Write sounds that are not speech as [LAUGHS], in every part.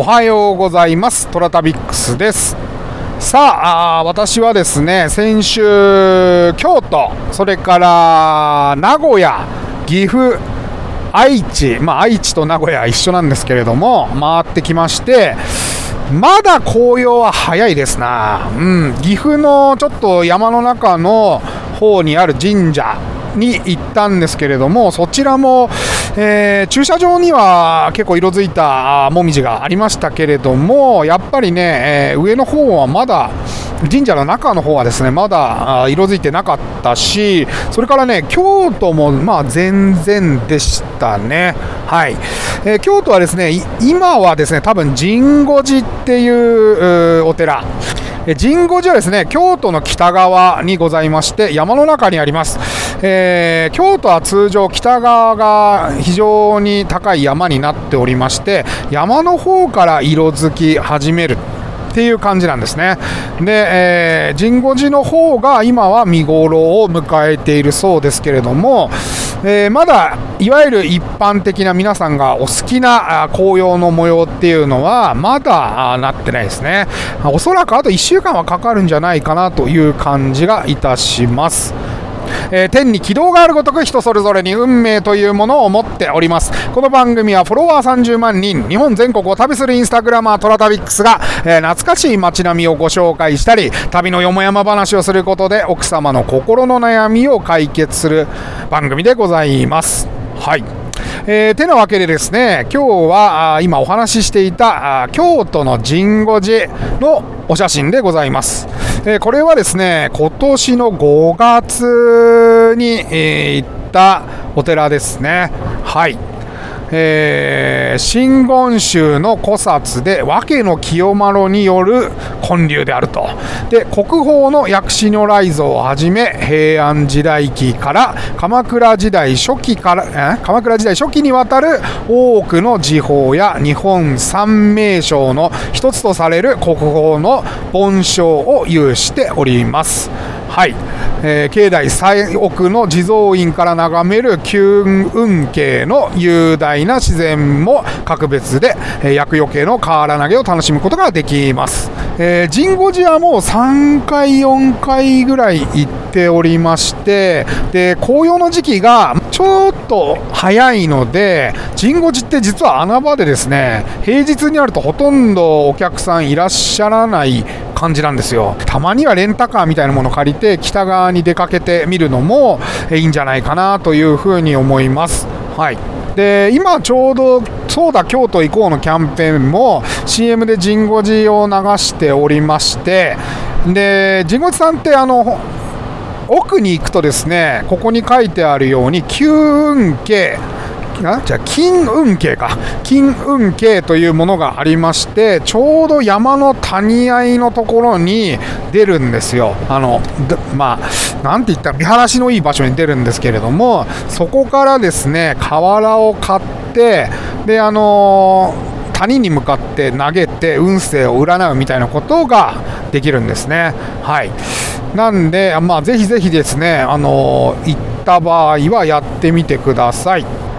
おはようございます。トラタビックスです。さあ私はですね先週京都それから名古屋岐阜愛知まあ愛知と名古屋一緒なんですけれども回ってきましてまだ紅葉は早いですな、うん、岐阜のちょっと山の中の方にある神社に行ったんですけれども、そちらも、えー、駐車場には結構色づいたもみじがありましたけれども、やっぱりね、えー、上の方はまだ、神社の中の方はですねまだ色づいてなかったし、それからね京都もまあ全然でしたね。はい、えー、京都はですね今はですね多分神護寺っていうお寺。え神護寺はですね京都の北側にございまして山の中にあります、えー、京都は通常北側が非常に高い山になっておりまして山の方から色づき始めるっていう感じなんですね。で、えー、神護寺の方が今は見頃を迎えているそうですけれども、えー、まだいわゆる一般的な皆さんがお好きな紅葉の模様っていうのはまだなってないですね。おそらくあと1週間はかかるんじゃないかなという感じがいたします。えー、天に軌道があるごとく人それぞれに運命というものを持っております。この番組はフォロワー30万人日本全国を旅するインスタグラマートラタビックスが、えー、懐かしい街並みをご紹介したり旅のよもやま話をすることで奥様の心の悩みを解決する番組でございます。はい。えー、てなわけでですね今日は今お話ししていた京都の神護寺のお写真でございます、え、これはですね今年の5月に、え、行ったお寺ですね。はい。えー、真言宗の古刹で訳の清丸による建立であるとで国宝の薬師如来像をはじめ平安時代期から鎌倉時代初期から鎌倉時代初期にわたる多くの時報や日本三名称の一つとされる国宝の盆章を有しております。はい、えー、境内最奥の地蔵院から眺める九雲渓の雄大な自然も格別で、え、厄除けの瓦投げを楽しむことができます、えー、神護寺はもう3回4回ぐらい行っておりましてで紅葉の時期がちょっと早いので神護寺って実は穴場でですね平日になるとほとんどお客さんいらっしゃらない感じなんですよ。たまにはレンタカーみたいなものを借りて北側に出かけてみるのもいいんじゃないかなというふうに思います。はい。で今ちょうど「そうだ京都行こう」のキャンペーンも CM で神護寺を流しておりましてで神護寺さんってあの奥に行くとですねここに書いてあるように九運慶あじゃあ金運慶か金運慶というものがありましてちょうど山の谷合いのところに出るんですよあのまあなんて言ったら見晴らしのいい場所に出るんですけれどもそこからですね瓦を買ってであのー、谷に向かって投げて運勢を占うみたいなことができるんですね。はい、なんで、まあ、ぜひぜひですね、あのー、行った場合はやってみてください。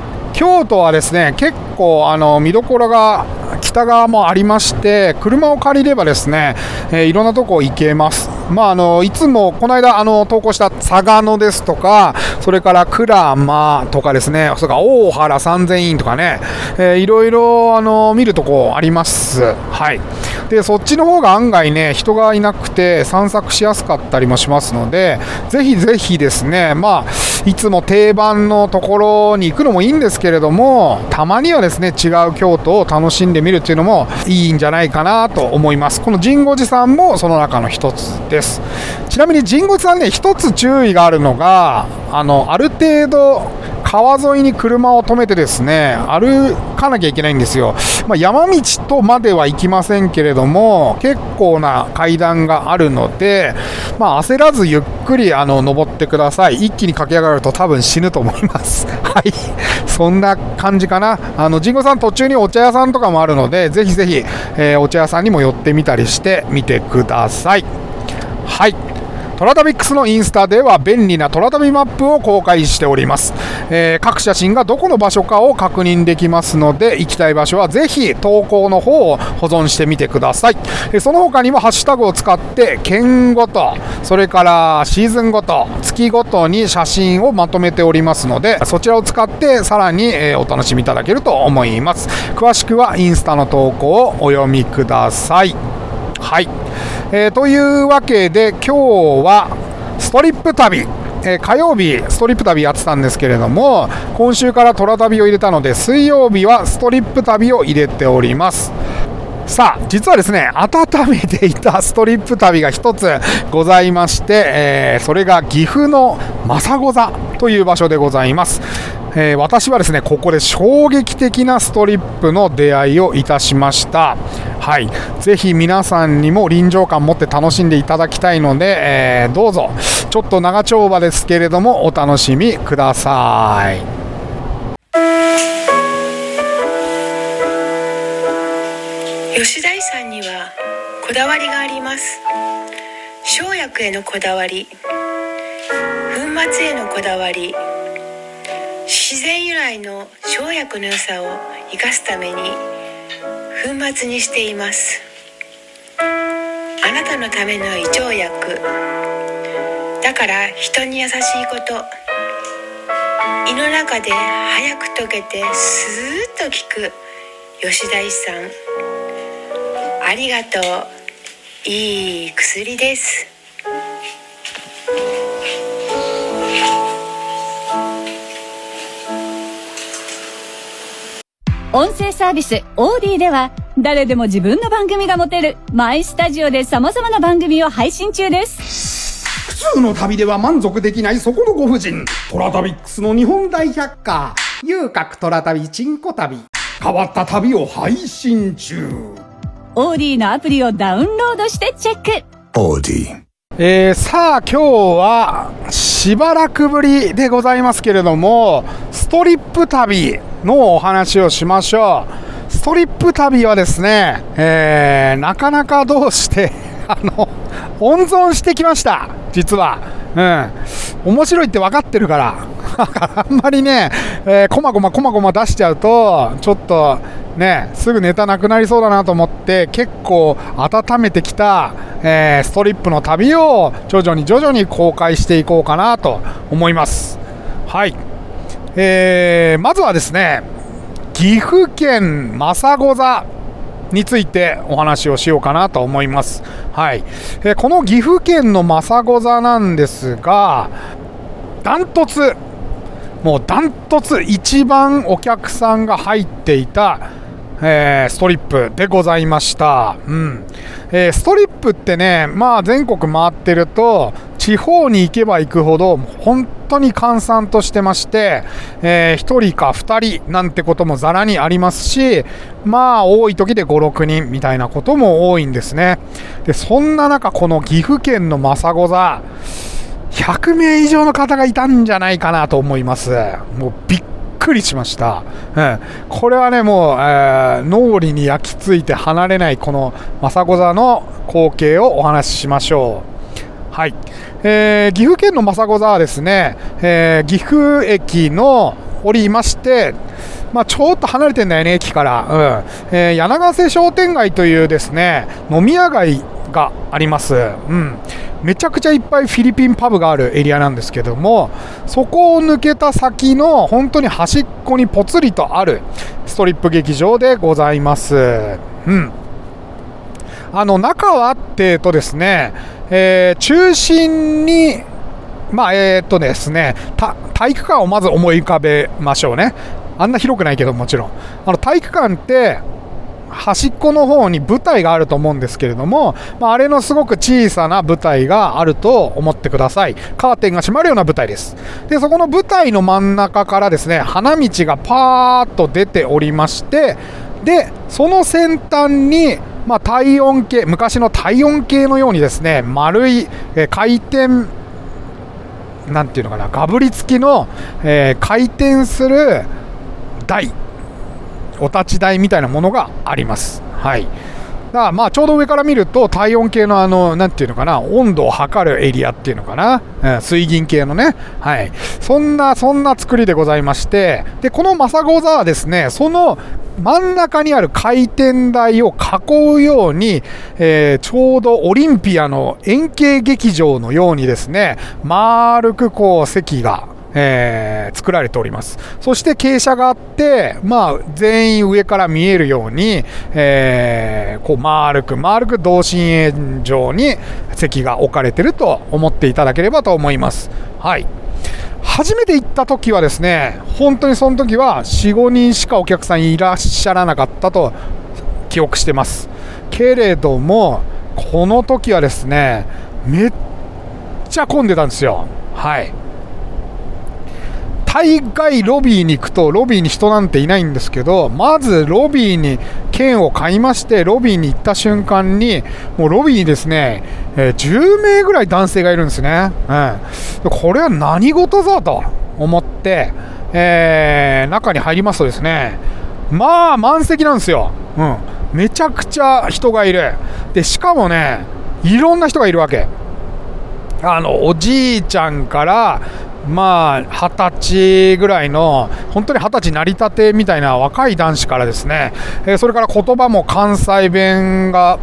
京都はですね結構あの見どころが北側もありまして車を借りればですね、えー、いろんなとこ行けます。まあ、あのいつもこの間あの投稿した嵯峨野ですとかそれから鞍馬とかですねそれから大原三千院とかね、えー、いろいろあの見るとこあります。はいでそっちの方が案外ね人がいなくて散策しやすかったりもしますのでぜひぜひですねまあいつも定番のところに行くのもいいんですけれどもたまにはですね違う京都を楽しんでみるっていうのもいいんじゃないかなと思います。この神護寺さんもその中の一つです。ちなみに神護寺さんね一つ注意があるのがあのある程度川沿いに車を止めてですね歩かなきゃいけないんですよ、まあ、山道とまでは行きませんけれども結構な階段があるので、まあ、焦らずゆっくりあの登ってください。一気に駆け上がると多分死ぬと思います。[LAUGHS] はい。そんな感じかな。あの神護さん途中にお茶屋さんとかもあるのでぜひぜひ、えー、お茶屋さんにも寄ってみたりしてみてください。はい。トラタビックスのインスタでは便利なトラ旅マップを公開しております、えー、各写真がどこの場所かを確認できますので行きたい場所はぜひ投稿の方を保存してみてください、えー、その他にもハッシュタグを使って県ごとそれからシーズンごと月ごとに写真をまとめておりますのでそちらを使ってさらに、お楽しみいただけると思います。詳しくはインスタの投稿をお読みください。はい、えー、というわけで今日はストリップ旅えー、火曜日、ストリップ旅やってたんですけれども、今週からトラ旅を入れたので、水曜日はストリップ旅を入れております。さあ、実はですね、温めていたストリップ旅が一つございまして、えー、それが岐阜の政子座という場所でございます。えー、私はですねここで衝撃的なストリップの出会いをいたしましたはい。ぜひ皆さんにも臨場感持って楽しんでいただきたいので、えー、どうぞ。ちょっと長丁場ですけれどもお楽しみください。吉田さんにはこだわりがあります。生薬へのこだわり粉末へのこだわり自然由来の生薬の良さを生かすために粉末にしています。あなたのための胃腸薬。だから人に優しいこと。胃の中で早く溶けてスーッと効く。吉田一さん。ありがとう。いい薬です。音声サービスオーディでは誰でも自分の番組が持てるマイスタジオで様々な番組を配信中です。普通の旅では満足できないそこのご婦人。トラタビックスの日本大百科。遊郭トラ旅チンコ旅。変わった旅を配信中。オーディのアプリをダウンロードしてチェック。オーディ。えー、さあ今日はしばらくぶりでございますけれどもストリップ旅のお話をしましょう。ストリップ旅はですね、えー、なかなかどうして [LAUGHS] あの温存してきました。実は。うん。面白いって分かってるから。[LAUGHS] あんまりね、えー、こまごまこまごま出しちゃうとちょっとねすぐネタなくなりそうだなと思って結構温めてきた、えー、ストリップの旅を徐々に徐々に公開していこうかなと思います。はい。えー、まずはですね岐阜県政子座についてお話をしようかなと思います。はい。えこの岐阜県の政子座なんですが、ダントツ、もうダントツ一番お客さんが入っていた、えー、ストリップでございました。うん。えー、ストリップってね、まあ全国回ってると、地方に行けば行くほど、本当に閑散としてまして、えー、1人か2人なんてこともざらにありますし、まあ多い時で5、6人みたいなことも多いんですね。で、そんな中、この岐阜県の政子座、100名以上の方がいたんじゃないかなと思います。もうびっくりしました。うん、これはね、もう、えー、脳裏に焼き付いて離れないこの政子座の光景をお話ししましょう。はい。えー、岐阜県の政子座はですね、えー、岐阜駅のおりまして、まあ、ちょっと離れてんだよね、駅から。うん。えー、柳瀬商店街というですね、飲み屋街があります。うん。めちゃくちゃいっぱいフィリピンパブがあるエリアなんですけども、そこを抜けた先の本当に端っこにぽつりとあるストリップ劇場でございます。うん。あの、中はってとですね、えー、中心に、まあ、えー、っとですね、体育館をまず思い浮かべましょうね。あんな広くないけどもちろん。あの体育館って、端っこの方に舞台があると思うんですけれども、まあ、あれのすごく小さな舞台があると思ってください。カーテンが閉まるような舞台です。で、そこの舞台の真ん中からですね、花道がパーッと出ておりまして、で、その先端に、まあ、体温計、昔の体温計のようにですね、丸い、え回転、なんていうのかな、ガブリ付きの、えー、回転する台、お立ち台みたいなものがあります。はい。からまあちょうど上から見ると体温計のあのなんていうのかな温度を測るエリアっていうのかな、うん水銀系のね。はい。そんなそんな作りでございまして。でこのマサゴ座はですねその真ん中にある回転台を囲うように、えーちょうどオリンピアの円形劇場のようにですね丸くこう席がえー作られております。そして傾斜があって、まあ、全員上から見えるように、えーこう丸く丸く同心円状に席が置かれてると思っていただければと思います。はい。初めて行った時はですね、本当にその時は4、5人しかお客さんいらっしゃらなかったと記憶してます。けれども、この時はですね、めっちゃ混んでたんですよ。はい。大概ロビーに行くとロビーに人なんていないんですけどまずロビーに券を買いましてロビーに行った瞬間にもうロビーにですね、えー10名ぐらい男性がいるんですね、うん、これは何事ぞと思って、えー中に入りますとですねまあ満席なんですよ、うん、めちゃくちゃ人がいる。でしかもねいろんな人がいるわけ。あのおじいちゃんからまあ二十歳ぐらいの本当に二十歳成り立てみたいな若い男子からですね、えーそれから言葉も関西弁が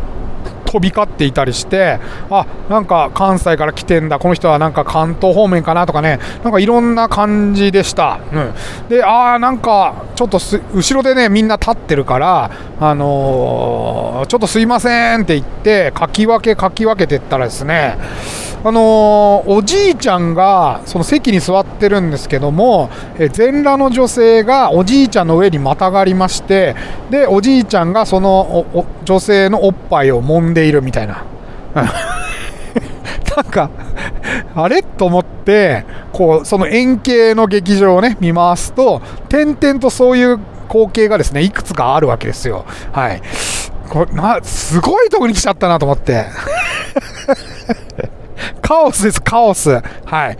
飛び交っていたりしてあなんか関西から来てんだこの人はなんか関東方面かなとかねなんかいろんな感じでした、うん、でああなんかちょっとす後ろでねみんな立ってるからあのーちょっとすいませんって言ってかき分けかき分けてったらですねあのーおじいちゃんがその席に座ってるんですけども、えー全裸の女性がおじいちゃんの上にまたがりましてでおじいちゃんがそのおお女性のおっぱいを揉んでいるみたいな。なんか、あれ？と思って、こう、その円形の劇場をね、見回すと、点々とそういう光景がですね、いくつかあるわけですよ。はい。これ、な、すごいとこに来ちゃったなと思って。[LAUGHS] カオスです、カオス。はい。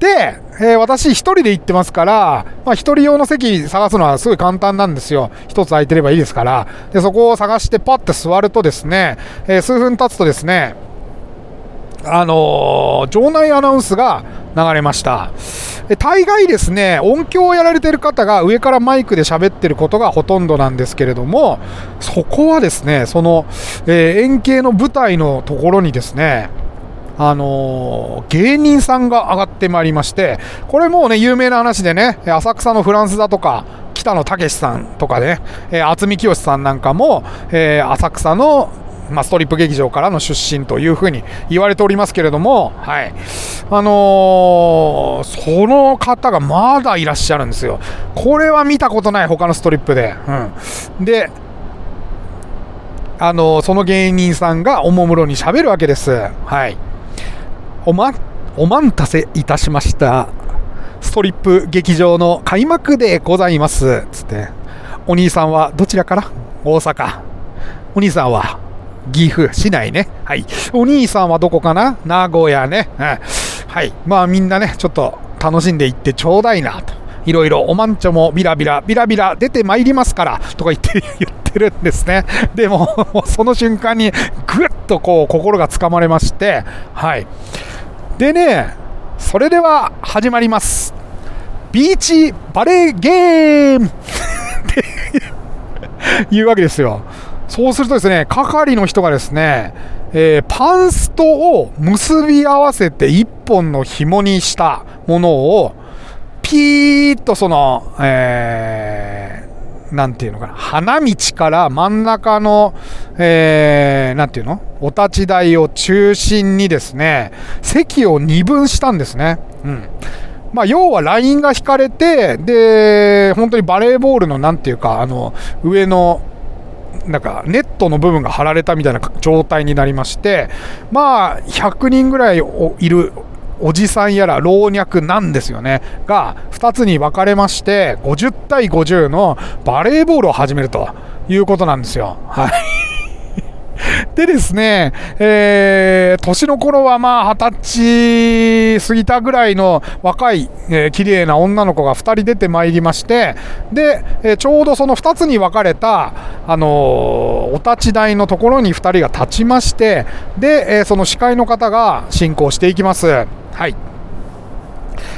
で、えー私一人で行ってますから、まあ一人用の席探すのはすごい簡単なんですよ。一つ空いてればいいですから。で、そこを探してパッて座るとですね、えー数分経つとですね、あのー場内アナウンスが流れました。大概ですね、音響をやられてる方が上からマイクで喋ってることがほとんどなんですけれども、そこはですね、その、えー円形の舞台のところにですね、あのー芸人さんが上がってまいりまして、これもうね、有名な話でね、浅草のフランスだとか、北野武さんとかね、え渥美清さんなんかも、えー浅草の、まあ、ストリップ劇場からの出身というふうに言われておりますけれども、はい。あのーその方がまだいらっしゃるんですよ。これは見たことない、他のストリップで。うん。で、あのその芸人さんがおもむろに喋るわけです。はい。おま、お待たせいたしました。ストリップ劇場の開幕でございます。つって。お兄さんはどちらから？大阪。お兄さんは岐阜市内ね。はい。お兄さんはどこかな？名古屋ね。うんはい。まあみんなね、ちょっと楽しんでいってちょうだいなと。いろいろおまんちょもビラビラ、ビラビラ出てまいりますから、とか言って、[LAUGHS] 言ってるんですね。でも、その瞬間にぐっとこう心がつかまれまして、はい。でね、それでは始まります。ビーチバレーゲーム [LAUGHS] っていうわけですよ。そうするとですね、係の人がですね、えーパンストを結び合わせて一本の紐にしたものを、ピーッとその、えーなんていうのかな、花道から真ん中の、えーていうのお立ち台を中心にですね、席を二分したんですね。うん。まあ、要はラインが引かれて、で、本当にバレーボールのなんていうか、あの、上の、なんかネットの部分が張られたみたいな状態になりまして、まあ、100人ぐらいいるおじさんやら老若なんですよね、が2つに分かれまして、50対50のバレーボールを始めるということなんですよ。はい。[LAUGHS] でですね、えー年の頃はまあ二十歳過ぎたぐらいの若い、えー綺麗な女の子が2人出てまいりまして、で、えーちょうどその2つに分かれた、あのーお立ち台のところに2人が立ちましてで、えーその司会の方が進行していきますはい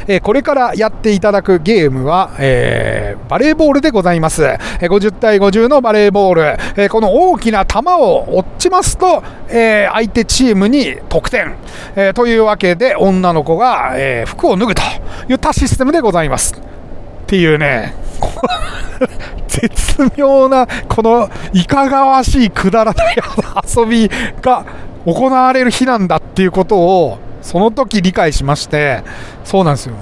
えーこれからやっていただくゲームは、えーバレーボールでございます。え50対50のバレーボール。えこの大きな球を落ちますと、えー相手チームに得点。えーというわけで、女の子が、え服を脱ぐといったシステムでございます。っていうね、[LAUGHS] 絶妙な、このいかがわしいくだらない遊びが行われる日なんだっていうことを、その時理解しまして、そうなんですよ。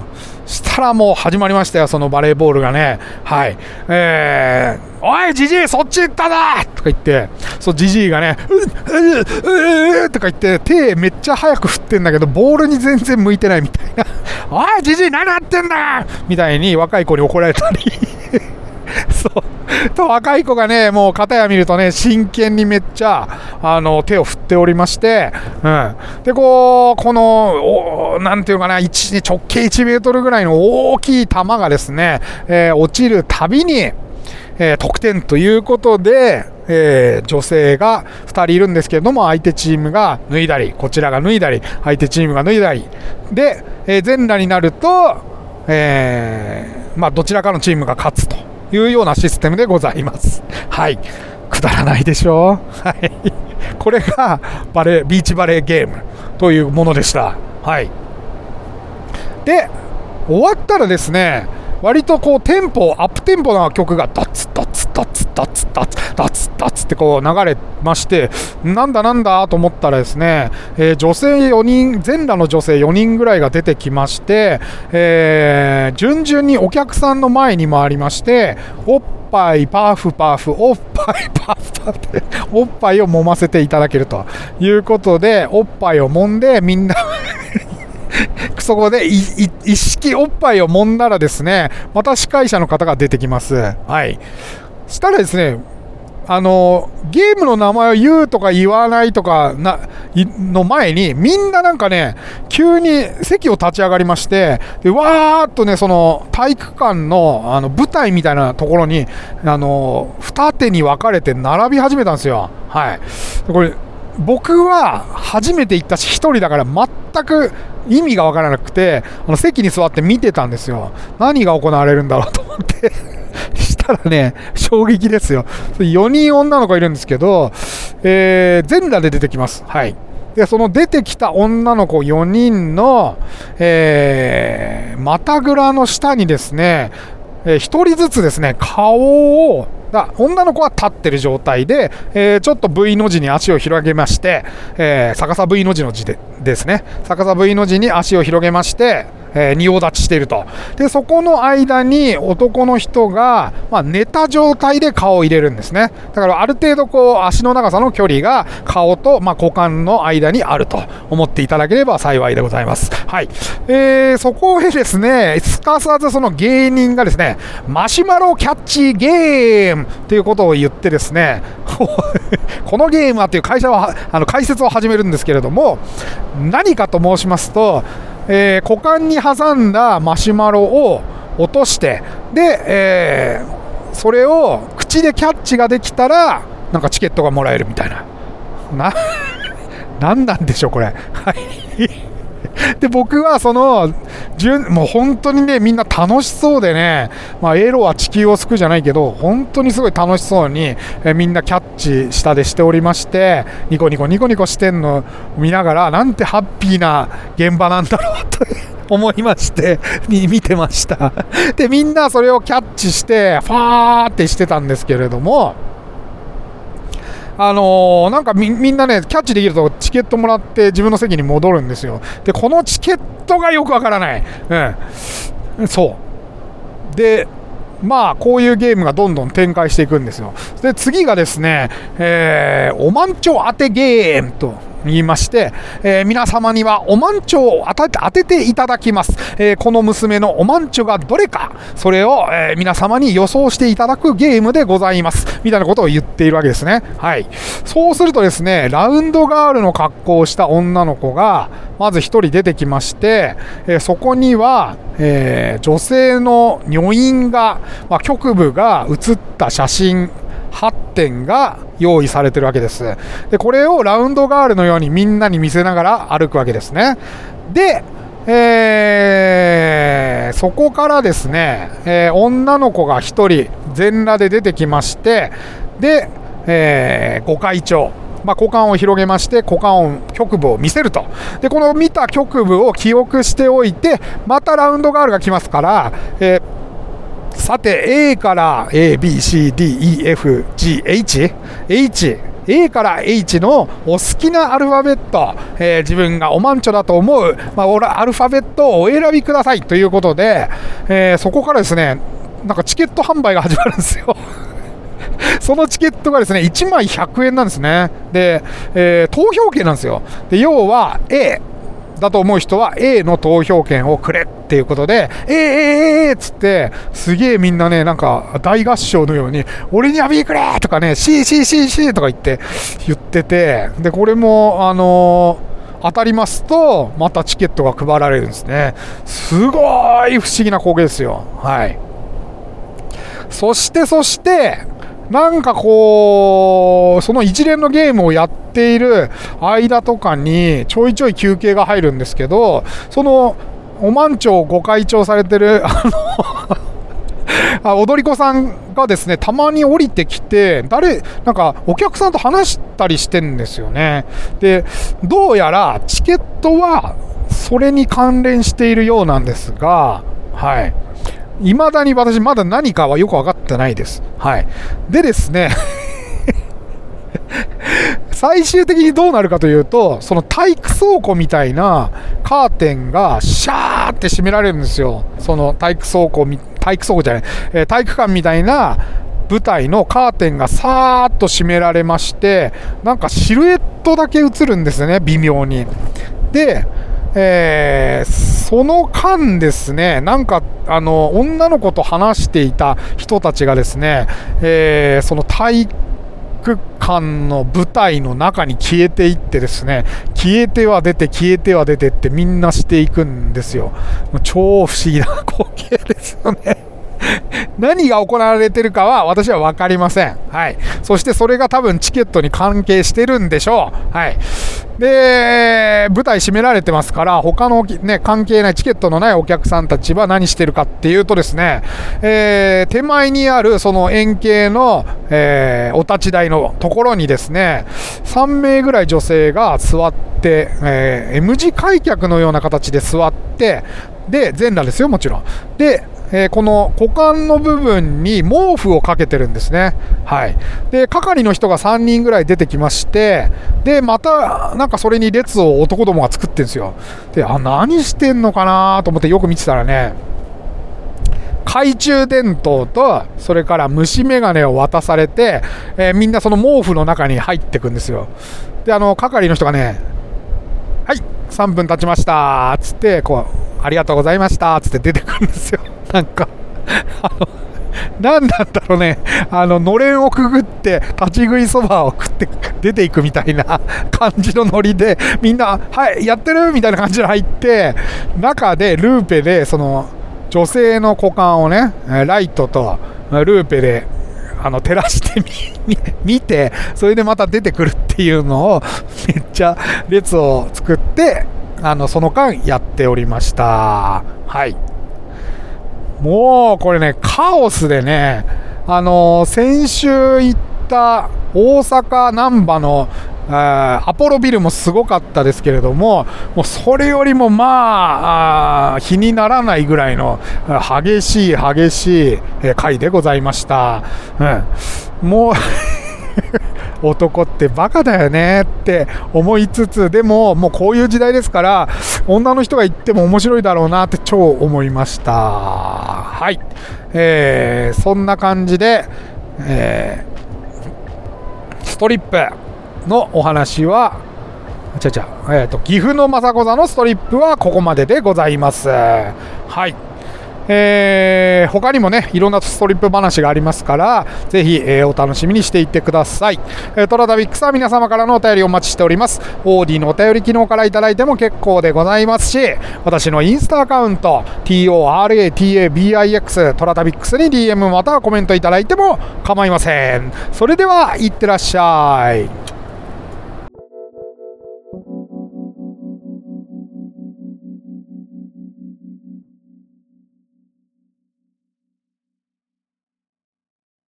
したらもう始まりましたよ、そのバレーボールがね。はい。えー、おい、じじい、そっち行ったなとか言って、そう、じじいがね、ううううとか言って、手めっちゃ早く振ってんだけど、ボールに全然向いてないみたいな。おい、じじい、何やってんだみたいに若い子に怒られたり。そう。[LAUGHS] と、若い子がね、もう片や見るとね、真剣にめっちゃ、あの、手を振っておりまして、うん。で、こう、この、おなんていうかな、一直径1メートルぐらいの大きい球がですね、えー落ちるたびに、えー得点ということで、えー女性が2人いるんですけれども、相手チームが脱いだり、こちらが脱いだり、相手チームが脱いだり、で、えー全裸になると、えまあ、どちらかのチームが勝つというようなシステムでございます。はい。くだらないでしょ？う。はい。これがバレー、ビーチバレーゲームというものでした。はい。で、終わったらですね、割とこうテンポ、アップテンポな曲がダッツダツダツってこう流れまして、なんだなんだと思ったらですね、えー女性4人、全裸の女性4人ぐらいが出てきまして、えー順々にお客さんの前に回りまして、おっぱいパフパフ、おっぱい [LAUGHS] パフパフって、おっぱいを揉ませていただけるということで、おっぱいを揉んでみんな [LAUGHS] そこで一式おっぱいを揉んだらですね、また司会者の方が出てきます。はい。したらですね、あのゲームの名前を言うとか言わないとかなの前にみんななんかね急に席を立ち上がりましてでわーっとねその体育館のあの舞台みたいなところにあの二手に分かれて並び始めたんですよ。はい、これ僕は初めて行ったし、一人だから全く意味が分からなくて、あの席に座って見てたんですよ。何が行われるんだろうと思って。[LAUGHS] らね、衝撃ですよ。4人女の子いるんですけど、えー全裸で出てきます。はい。で、その出てきた女の子4人の、えー、股ぐらの下にですね、えー、1人ずつですね、顔を、だ女の子は立ってる状態で、えーちょっと V の字に足を広げまして、えー逆さ V の字の字でですね、逆さ V の字に足を広げまして、えー仁王立ちしていると。で、そこの間に男の人が、まあ、寝た状態で顔を入れるんですね。だからある程度こう足の長さの距離が顔と、まあ、股間の間にあると思っていただければ幸いでございます。はい。えーそこへですね、すかさずその芸人がですね、マシュマロキャッチゲームということを言ってですね、[LAUGHS] このゲームはという会社はあの解説を始めるんですけれども、何かと申しますと、えー股間に挟んだマシュマロを落として、で、えーそれを口でキャッチができたら、なんかチケットがもらえるみたいな。な、[LAUGHS] なんなんでしょう、これ。はい。[LAUGHS] で、僕はその、もう本当にね、みんな楽しそうでね、まあ、エロは地球を救うじゃないけど、本当にすごい楽しそうに、えみんなキャッチ下でしておりまして、ニコニコニコニコしてんの見ながら、なんてハッピーな現場なんだろうと。[LAUGHS] 思いまして、[LAUGHS] み見てました。で、みんなそれをキャッチして、ファーってしてたんですけれども、あのーなんかみんなね、キャッチできるとチケットもらって自分の席に戻るんですよ。で、このチケットがよくわからない。うん。そう。で、まあ、こういうゲームがどんどん展開していくんですよ。で、次がですね、えー、おまんちょ当てゲームと言いまして、えー皆様にはおまんちょを当てていただきます。えーこの娘のおまんちょがどれか、それを、えー皆様に予想していただくゲームでございます。みたいなことを言っているわけですね。はい。そうするとですね、ラウンドガールの格好をした女の子が、まず1人出てきまして、えそこには、えー女性の女院が、まあ、局部が写った写真8点が用意されてるわけです。でこれをラウンドガールのようにみんなに見せながら歩くわけですね。でえー、そこからですね、えー、女の子が1人全裸で出てきましてで、えー、ご会長まあ、股間を広げまして股間を局部を見せると。でこの見た局部を記憶しておいてまたラウンドガールが来ますから、えーさて A から ABCDEFGH A から H のお好きなアルファベット、えー、自分がおまんちょだと思う、まあ、アルファベットをお選びください。ということで、えー、そこからですねなんかチケット販売が始まるんですよ。[LAUGHS] そのチケットがですね1枚100円なんですね。で、えー、投票権なんですよ。で要は A だと思う人は A の投票権をくれっていうことで、えー、えー、えー、っつって、すげえみんなね、なんか大合唱のように、俺にアビーくれとかね、C、C、C、C とか言って、言ってて、で、これも、あのー当たりますと、またチケットが配られるんですね。すごい不思議な光景ですよ。はい。そして、そして、なんかこう、その一連のゲームをやっている間とかに、ちょいちょい休憩が入るんですけど、その、おまんちょうご会長されてる、あの [LAUGHS] あ踊り子さんがですね、たまに降りてきて、誰、なんかお客さんと話したりしてんですよね。で、どうやらチケットはそれに関連しているようなんですが、はい。いまだに私まだ何かはよく分かってないです。はい。でですね [LAUGHS] 最終的にどうなるかというと、その体育倉庫みたいなカーテンがシャーって閉められるんですよ。その体育倉庫、体育倉庫じゃない、えー、体育館みたいな舞台のカーテンがさーっと閉められまして、なんかシルエットだけ映るんですよね、微妙に。で、えー、その間ですね、なんか、あの、女の子と話していた人たちがですね、えー、その体育館の舞台の中に消えていってですね、消えては出て、消えては出てってみんなしていくんですよ。超不思議な光景ですよね。[LAUGHS] 何が行われてるかは私は分かりません。はい。そしてそれが多分チケットに関係してるんでしょう。はい。で、舞台閉められてますから、他のね、関係ないチケットのないお客さんたちは何してるかっていうとですね、えー、手前にあるその円形の、えー、お立ち台のところにですね、3名ぐらい女性が座って、えー、M 字開脚のような形で座って、で、全裸ですよ、もちろん。で、えー、この股間の部分に毛布をかけてるんですね。はい。で、係の人が3人ぐらい出てきまして、で、また、なんかそれに列を男どもが作ってるんですよ。で、あ、何してんのかなと思ってよく見てたらね、懐中電灯と、それから虫眼鏡を渡されて、えー、みんなその毛布の中に入ってくんですよ。で、あの、係の人がね、はい、3分経ちました、つって、こう、ありがとうございました、つって出てくるんですよ。[LAUGHS] なんか、あの、何なんだろうね、あの、のれんをくぐって、立ち食いそばを食って出ていくみたいな [LAUGHS] 感じのノリで、みんな、はい、やってる！みたいな感じで入って、中でルーペで、その、女性の股間をね、ライトとルーペで、あの、照らしてみ、見て、それでまた出てくるっていうのを、めっちゃ列を作って、あの、その間やっておりました。はい。もうこれね、カオスでね、あの、先週行った大阪難波のアポロビルもすごかったですけれども、もうそれよりもまあ、あ日にならないぐらいの激しい激しい回でございました。うん、もう [LAUGHS] 男ってバカだよねって思いつつ、でももうこういう時代ですから、女の人が言っても面白いだろうなって超思いました。はい。えー、そんな感じで、えー、ストリップのお話は、ちゃちゃ、えっ、ー、と、岐阜の雅子座のストリップはここまででございます。はい。えー、他にもね、いろんなストリップ話がありますから、ぜひ、えーお楽しみにしていってください。えートラタビックスは皆様からのお便りをお待ちしております。オーディのお便り機能からいただいても結構でございますし、私のインスタアカウント、TORATABIX トラタビックスに DM またはコメントいただいても構いません。それでは、いってらっしゃい。